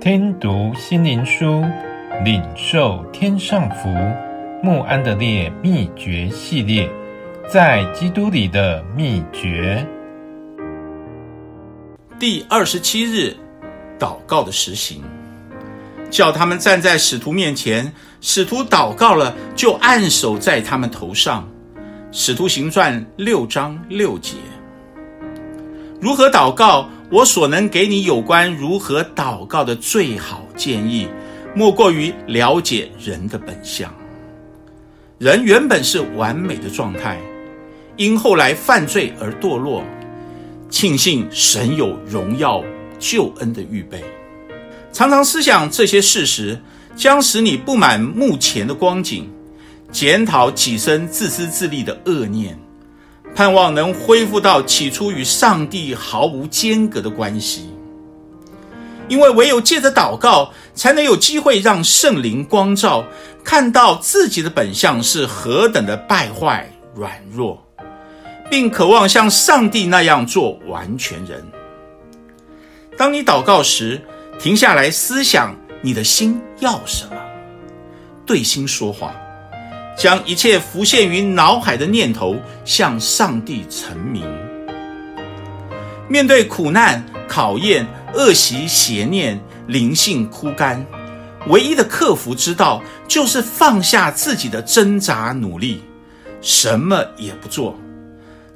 听读心灵书，领受天上福。穆安德烈秘诀系列，在基督里的秘诀。第二十七日，祷告的实行，叫他们站在使徒面前。使徒祷告了，就按手在他们头上。使徒行传六章六节。如何祷告？我所能给你有关如何祷告的最好建议，莫过于了解人的本相。人原本是完美的状态，因后来犯罪而堕落。庆幸神有荣耀救恩的预备。常常思想这些事实，将使你不满目前的光景，检讨己身自私自利的恶念。盼望能恢复到起初与上帝毫无间隔的关系，因为唯有借着祷告，才能有机会让圣灵光照，看到自己的本相是何等的败坏软弱，并渴望像上帝那样做完全人。当你祷告时，停下来思想你的心要什么，对心说话。将一切浮现于脑海的念头向上帝陈明。面对苦难、考验、恶习、邪念、灵性枯干，唯一的克服之道就是放下自己的挣扎努力，什么也不做，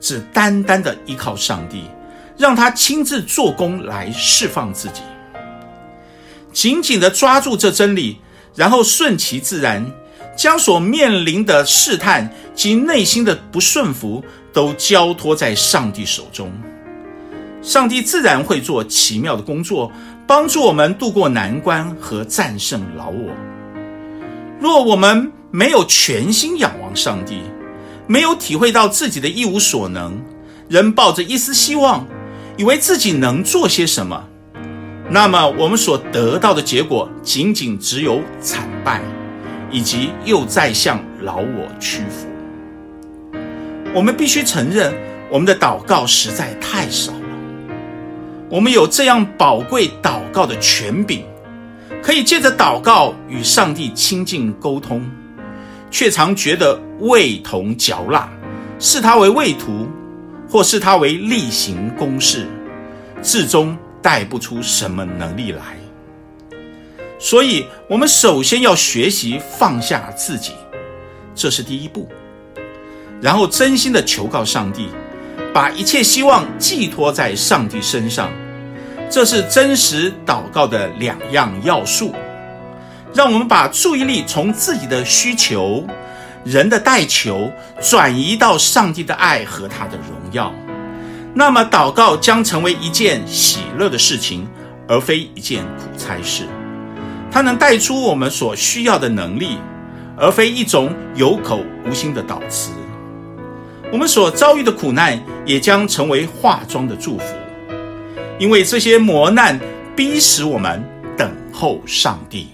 只单单的依靠上帝，让他亲自做工来释放自己。紧紧的抓住这真理，然后顺其自然。将所面临的试探及内心的不顺服都交托在上帝手中，上帝自然会做奇妙的工作，帮助我们度过难关和战胜老我。若我们没有全心仰望上帝，没有体会到自己的一无所能，仍抱着一丝希望，以为自己能做些什么，那么我们所得到的结果仅仅只有惨败。以及又在向老我屈服，我们必须承认，我们的祷告实在太少了。我们有这样宝贵祷告的权柄，可以借着祷告与上帝亲近沟通，却常觉得味同嚼蜡，视他为畏途，或视他为例行公事，至终带不出什么能力来。所以，我们首先要学习放下自己，这是第一步。然后，真心的求告上帝，把一切希望寄托在上帝身上，这是真实祷告的两样要素。让我们把注意力从自己的需求、人的代求，转移到上帝的爱和他的荣耀。那么，祷告将成为一件喜乐的事情，而非一件苦差事。它能带出我们所需要的能力，而非一种有口无心的导词。我们所遭遇的苦难也将成为化妆的祝福，因为这些磨难逼使我们等候上帝。